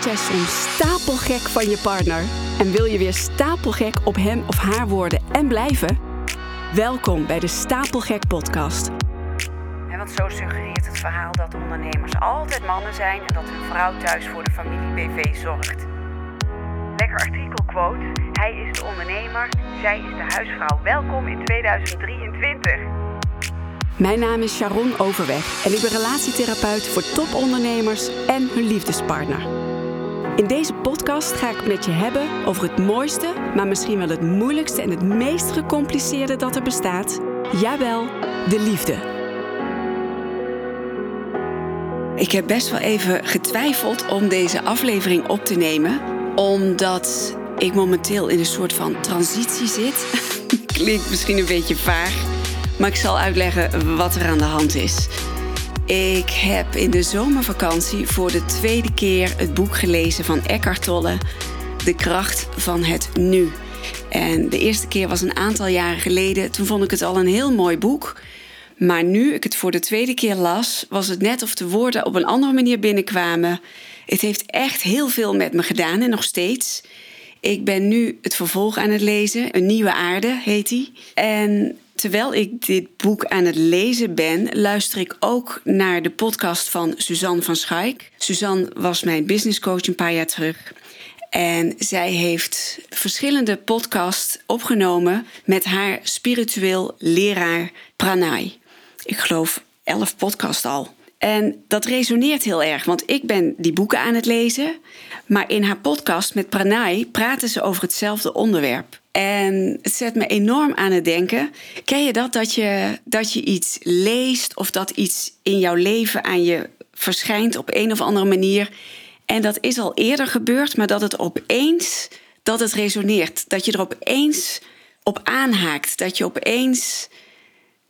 Word jij soms stapelgek van je partner? En wil je weer stapelgek op hem of haar worden en blijven? Welkom bij de Stapelgek Podcast. En want zo suggereert het verhaal dat ondernemers altijd mannen zijn en dat hun vrouw thuis voor de familie BV zorgt. Lekker artikelquote. Hij is de ondernemer, zij is de huisvrouw. Welkom in 2023. Mijn naam is Sharon Overweg en ik ben relatietherapeut voor topondernemers en hun liefdespartner. In deze podcast ga ik met je hebben over het mooiste, maar misschien wel het moeilijkste en het meest gecompliceerde dat er bestaat. Jawel, de liefde. Ik heb best wel even getwijfeld om deze aflevering op te nemen, omdat ik momenteel in een soort van transitie zit. Klinkt misschien een beetje vaag. Maar ik zal uitleggen wat er aan de hand is. Ik heb in de zomervakantie voor de tweede keer het boek gelezen van Eckhart Tolle, De kracht van het nu. En de eerste keer was een aantal jaren geleden. Toen vond ik het al een heel mooi boek. Maar nu ik het voor de tweede keer las, was het net of de woorden op een andere manier binnenkwamen. Het heeft echt heel veel met me gedaan en nog steeds. Ik ben nu het vervolg aan het lezen. Een nieuwe aarde heet die. En terwijl ik dit boek aan het lezen ben, luister ik ook naar de podcast van Suzanne van Schaik. Suzanne was mijn businesscoach een paar jaar terug. En zij heeft verschillende podcasts opgenomen met haar spiritueel leraar Pranay. Ik geloof elf podcasts al. En dat resoneert heel erg, want ik ben die boeken aan het lezen. Maar in haar podcast met Pranay praten ze over hetzelfde onderwerp. En het zet me enorm aan het denken. Ken je dat? Dat je, dat je iets leest of dat iets in jouw leven aan je verschijnt op een of andere manier. En dat is al eerder gebeurd, maar dat het opeens dat het resoneert. Dat je er opeens op aanhaakt. Dat je opeens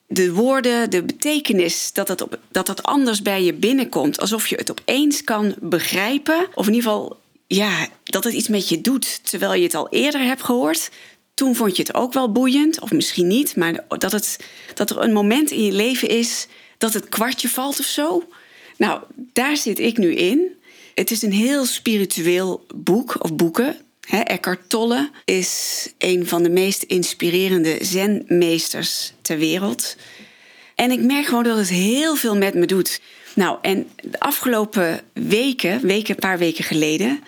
de woorden, de betekenis, dat het, dat het anders bij je binnenkomt. Alsof je het opeens kan begrijpen. Of in ieder geval, ja, dat het iets met je doet. Terwijl je het al eerder hebt gehoord. Toen vond je het ook wel boeiend, of misschien niet. Maar dat, het, dat er een moment in je leven is dat het kwartje valt of zo. Nou, daar zit ik nu in. Het is een heel spiritueel boek of boeken. Eckhart Tolle is een van de meest inspirerende zenmeesters ter wereld. En ik merk gewoon dat het heel veel met me doet. Nou, en de afgelopen weken, weken, een paar weken geleden,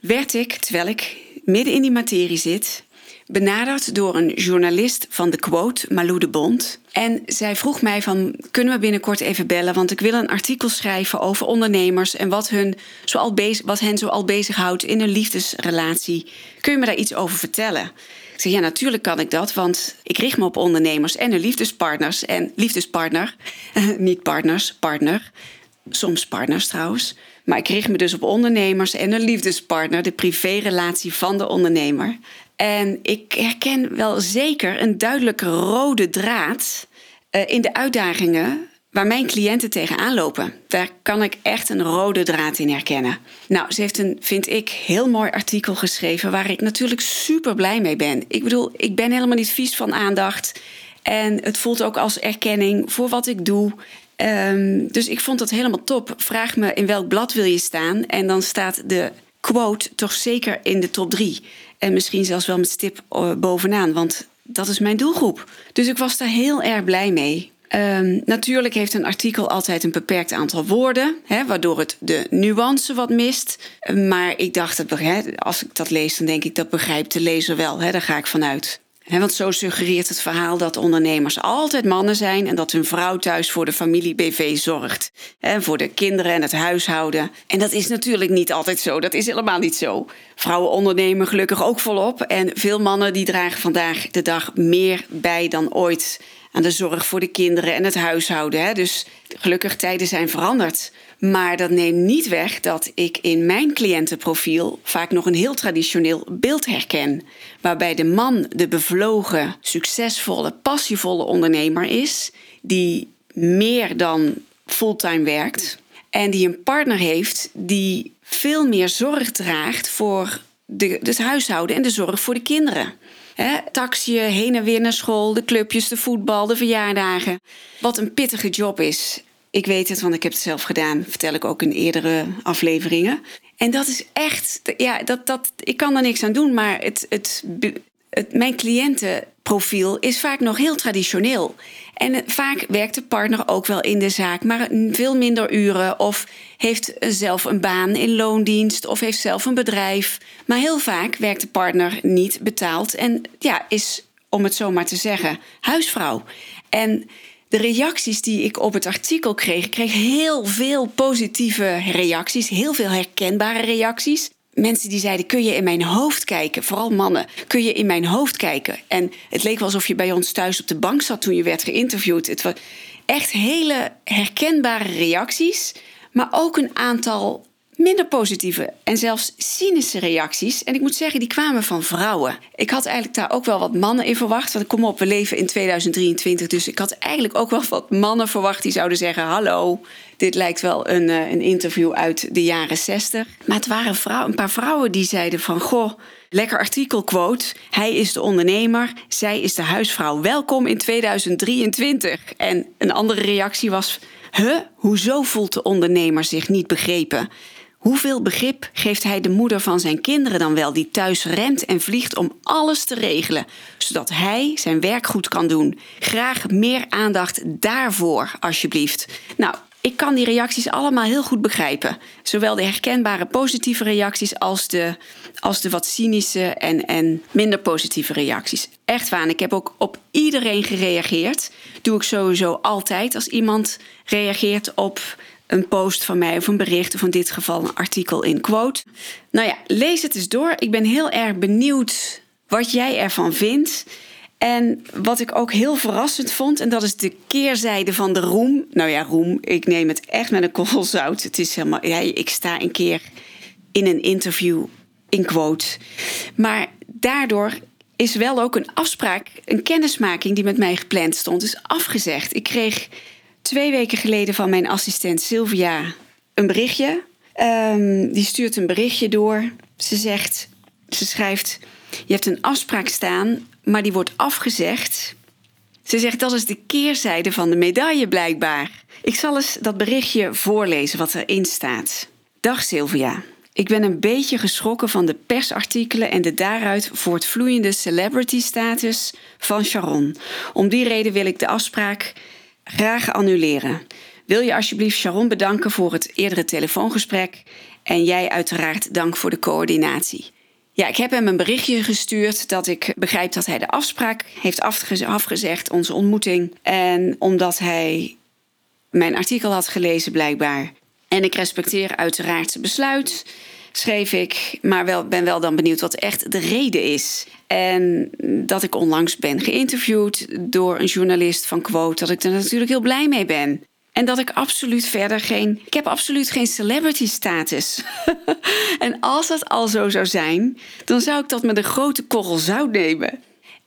werd ik, terwijl ik midden in die materie zit, benaderd door een journalist van de Quote, Malou de Bond. En zij vroeg mij van, kunnen we binnenkort even bellen? Want ik wil een artikel schrijven over ondernemers... en wat, hun zoal bezig, wat hen zoal bezighoudt in een liefdesrelatie. Kun je me daar iets over vertellen? Ik zei, ja, natuurlijk kan ik dat, want ik richt me op ondernemers en hun liefdespartners. En liefdespartner, niet partners, partner. Soms partners trouwens. Maar ik richt me dus op ondernemers en een liefdespartner, de privérelatie van de ondernemer. En ik herken wel zeker een duidelijke rode draad uh, in de uitdagingen waar mijn cliënten tegenaan lopen. Daar kan ik echt een rode draad in herkennen. Nou, ze heeft een, vind ik, heel mooi artikel geschreven waar ik natuurlijk super blij mee ben. Ik bedoel, ik ben helemaal niet vies van aandacht. En het voelt ook als erkenning voor wat ik doe. Um, dus ik vond dat helemaal top. Vraag me in welk blad wil je staan. En dan staat de quote toch zeker in de top drie. En misschien zelfs wel met stip eh, bovenaan, want dat is mijn doelgroep. Dus ik was daar heel erg blij mee. Um, natuurlijk heeft een artikel altijd een beperkt aantal woorden, hè, waardoor het de nuance wat mist. Maar ik dacht, dat, hè, als ik dat lees, dan denk ik dat begrijpt de lezer wel. Hè, daar ga ik vanuit want zo suggereert het verhaal dat ondernemers altijd mannen zijn en dat hun vrouw thuis voor de familie BV zorgt. En voor de kinderen en het huishouden. En dat is natuurlijk niet altijd zo. Dat is helemaal niet zo. Vrouwen ondernemen gelukkig ook volop. En veel mannen die dragen vandaag de dag meer bij dan ooit aan de zorg voor de kinderen en het huishouden. Dus gelukkig tijden zijn veranderd. Maar dat neemt niet weg dat ik in mijn cliëntenprofiel vaak nog een heel traditioneel beeld herken. Waarbij de man de bevlogen, succesvolle, passievolle ondernemer is, die meer dan fulltime werkt. En die een partner heeft die veel meer zorg draagt voor de, het huishouden en de zorg voor de kinderen. He, taxi, heen en weer naar school, de clubjes, de voetbal, de verjaardagen. Wat een pittige job is. Ik weet het, want ik heb het zelf gedaan. vertel ik ook in eerdere afleveringen. En dat is echt, ja, dat, dat, ik kan er niks aan doen, maar het, het, het, mijn cliëntenprofiel is vaak nog heel traditioneel. En vaak werkt de partner ook wel in de zaak, maar veel minder uren. Of heeft zelf een baan in loondienst of heeft zelf een bedrijf. Maar heel vaak werkt de partner niet betaald en ja, is, om het zo maar te zeggen, huisvrouw. En de reacties die ik op het artikel kreeg, kreeg heel veel positieve reacties, heel veel herkenbare reacties. Mensen die zeiden: Kun je in mijn hoofd kijken? Vooral mannen. Kun je in mijn hoofd kijken? En het leek wel alsof je bij ons thuis op de bank zat toen je werd geïnterviewd. Het was echt hele herkenbare reacties. Maar ook een aantal minder positieve en zelfs cynische reacties. En ik moet zeggen, die kwamen van vrouwen. Ik had eigenlijk daar ook wel wat mannen in verwacht. Want kom op, we leven in 2023. Dus ik had eigenlijk ook wel wat mannen verwacht die zouden zeggen: Hallo, dit lijkt wel een, eh, een interview uit de jaren 60. Maar het waren een paar vrouwen die zeiden: van goh. Lekker artikel quote. Hij is de ondernemer, zij is de huisvrouw. Welkom in 2023. En een andere reactie was: Huh, hoezo voelt de ondernemer zich niet begrepen? Hoeveel begrip geeft hij de moeder van zijn kinderen dan wel, die thuis rent en vliegt om alles te regelen, zodat hij zijn werk goed kan doen? Graag meer aandacht daarvoor, alsjeblieft. Nou, ik kan die reacties allemaal heel goed begrijpen. Zowel de herkenbare positieve reacties als de, als de wat cynische en, en minder positieve reacties. Echt waar. ik heb ook op iedereen gereageerd. Doe ik sowieso altijd als iemand reageert op een post van mij of een bericht, of in dit geval een artikel in quote. Nou ja, lees het eens door. Ik ben heel erg benieuwd wat jij ervan vindt. En wat ik ook heel verrassend vond, en dat is de keerzijde van de roem. Nou ja, roem, ik neem het echt met een korrel zout. Het is helemaal, ja, ik sta een keer in een interview in quote. Maar daardoor is wel ook een afspraak, een kennismaking die met mij gepland stond, is afgezegd. Ik kreeg twee weken geleden van mijn assistent Sylvia een berichtje. Um, die stuurt een berichtje door. Ze zegt, ze schrijft: Je hebt een afspraak staan, maar die wordt afgezegd. Ze zegt dat is de keerzijde van de medaille blijkbaar. Ik zal eens dat berichtje voorlezen wat erin staat. Dag Sylvia. Ik ben een beetje geschrokken van de persartikelen en de daaruit voortvloeiende celebrity status van Sharon. Om die reden wil ik de afspraak graag annuleren. Wil je alsjeblieft Sharon bedanken voor het eerdere telefoongesprek en jij uiteraard dank voor de coördinatie. Ja, ik heb hem een berichtje gestuurd dat ik begrijp dat hij de afspraak heeft afgezegd, onze ontmoeting. En omdat hij mijn artikel had gelezen, blijkbaar. En ik respecteer uiteraard zijn besluit, schreef ik, maar wel, ben wel dan benieuwd wat echt de reden is. En dat ik onlangs ben geïnterviewd door een journalist van Quote, dat ik er natuurlijk heel blij mee ben. En dat ik absoluut verder geen. Ik heb absoluut geen celebrity status. en als dat al zo zou zijn, dan zou ik dat met een grote korrel zout nemen.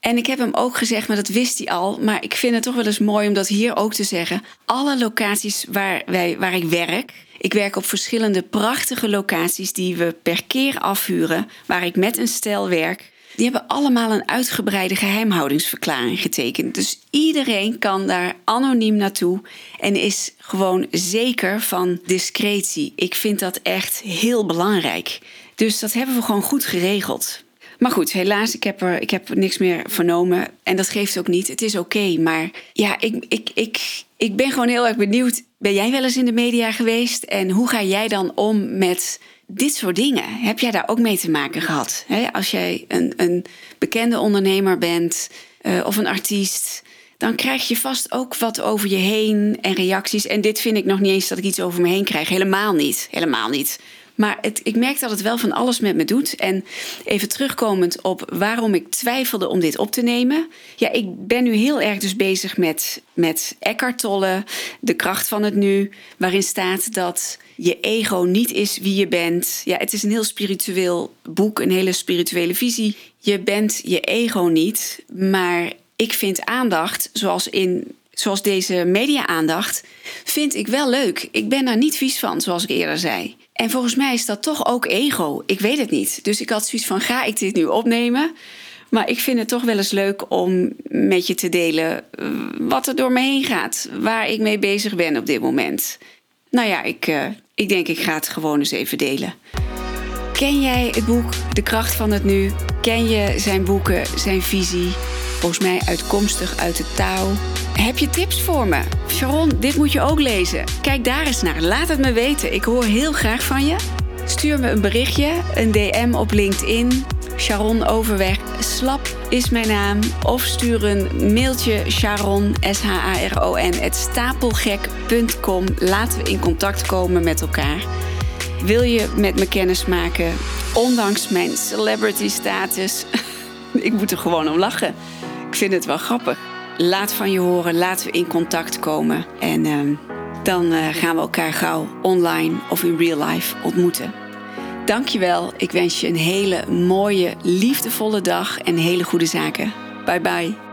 En ik heb hem ook gezegd, maar dat wist hij al. Maar ik vind het toch wel eens mooi om dat hier ook te zeggen. Alle locaties waar, wij, waar ik werk. Ik werk op verschillende prachtige locaties die we per keer afhuren. Waar ik met een stel werk. Die hebben allemaal een uitgebreide geheimhoudingsverklaring getekend. Dus iedereen kan daar anoniem naartoe en is gewoon zeker van discretie. Ik vind dat echt heel belangrijk. Dus dat hebben we gewoon goed geregeld. Maar goed, helaas, ik heb er ik heb niks meer vernomen. En dat geeft ook niet. Het is oké. maar ja, ik, ik, ik, ik ben gewoon heel erg benieuwd. Ben jij wel eens in de media geweest? En hoe ga jij dan om met dit soort dingen, heb jij daar ook mee te maken gehad? als jij een, een bekende ondernemer bent uh, of een artiest, dan krijg je vast ook wat over je heen en reacties. En dit vind ik nog niet eens dat ik iets over me heen krijg. Helemaal niet. Helemaal niet. Maar het, ik merk dat het wel van alles met me doet. En even terugkomend op waarom ik twijfelde om dit op te nemen. Ja, ik ben nu heel erg dus bezig met, met Eckhart Tolle, De kracht van het nu. Waarin staat dat je ego niet is wie je bent. Ja, het is een heel spiritueel boek, een hele spirituele visie. Je bent je ego niet, maar ik vind aandacht, zoals in zoals deze media-aandacht, vind ik wel leuk. Ik ben daar niet vies van, zoals ik eerder zei. En volgens mij is dat toch ook ego. Ik weet het niet. Dus ik had zoiets van: ga ik dit nu opnemen? Maar ik vind het toch wel eens leuk om met je te delen eh, wat er door me heen gaat, waar ik mee bezig ben op dit moment. Nou ja, ik, uh, ik denk ik ga het gewoon eens even delen. Ken jij het boek De kracht van het nu? Ken je zijn boeken, zijn visie? Volgens mij uitkomstig uit de taal. Heb je tips voor me? Sharon, dit moet je ook lezen. Kijk daar eens naar. Laat het me weten. Ik hoor heel graag van je. Stuur me een berichtje, een DM op LinkedIn. Sharon Overweg, Slap is mijn naam. Of stuur een mailtje Sharon, S-H-A-R-O-N, stapelgek.com. Laten we in contact komen met elkaar. Wil je met me kennis maken, ondanks mijn celebrity status? Ik moet er gewoon om lachen. Ik vind het wel grappig. Laat van je horen, laten we in contact komen. En uh, dan uh, gaan we elkaar gauw online of in real life ontmoeten. Dankjewel. Ik wens je een hele mooie, liefdevolle dag en hele goede zaken. Bye bye.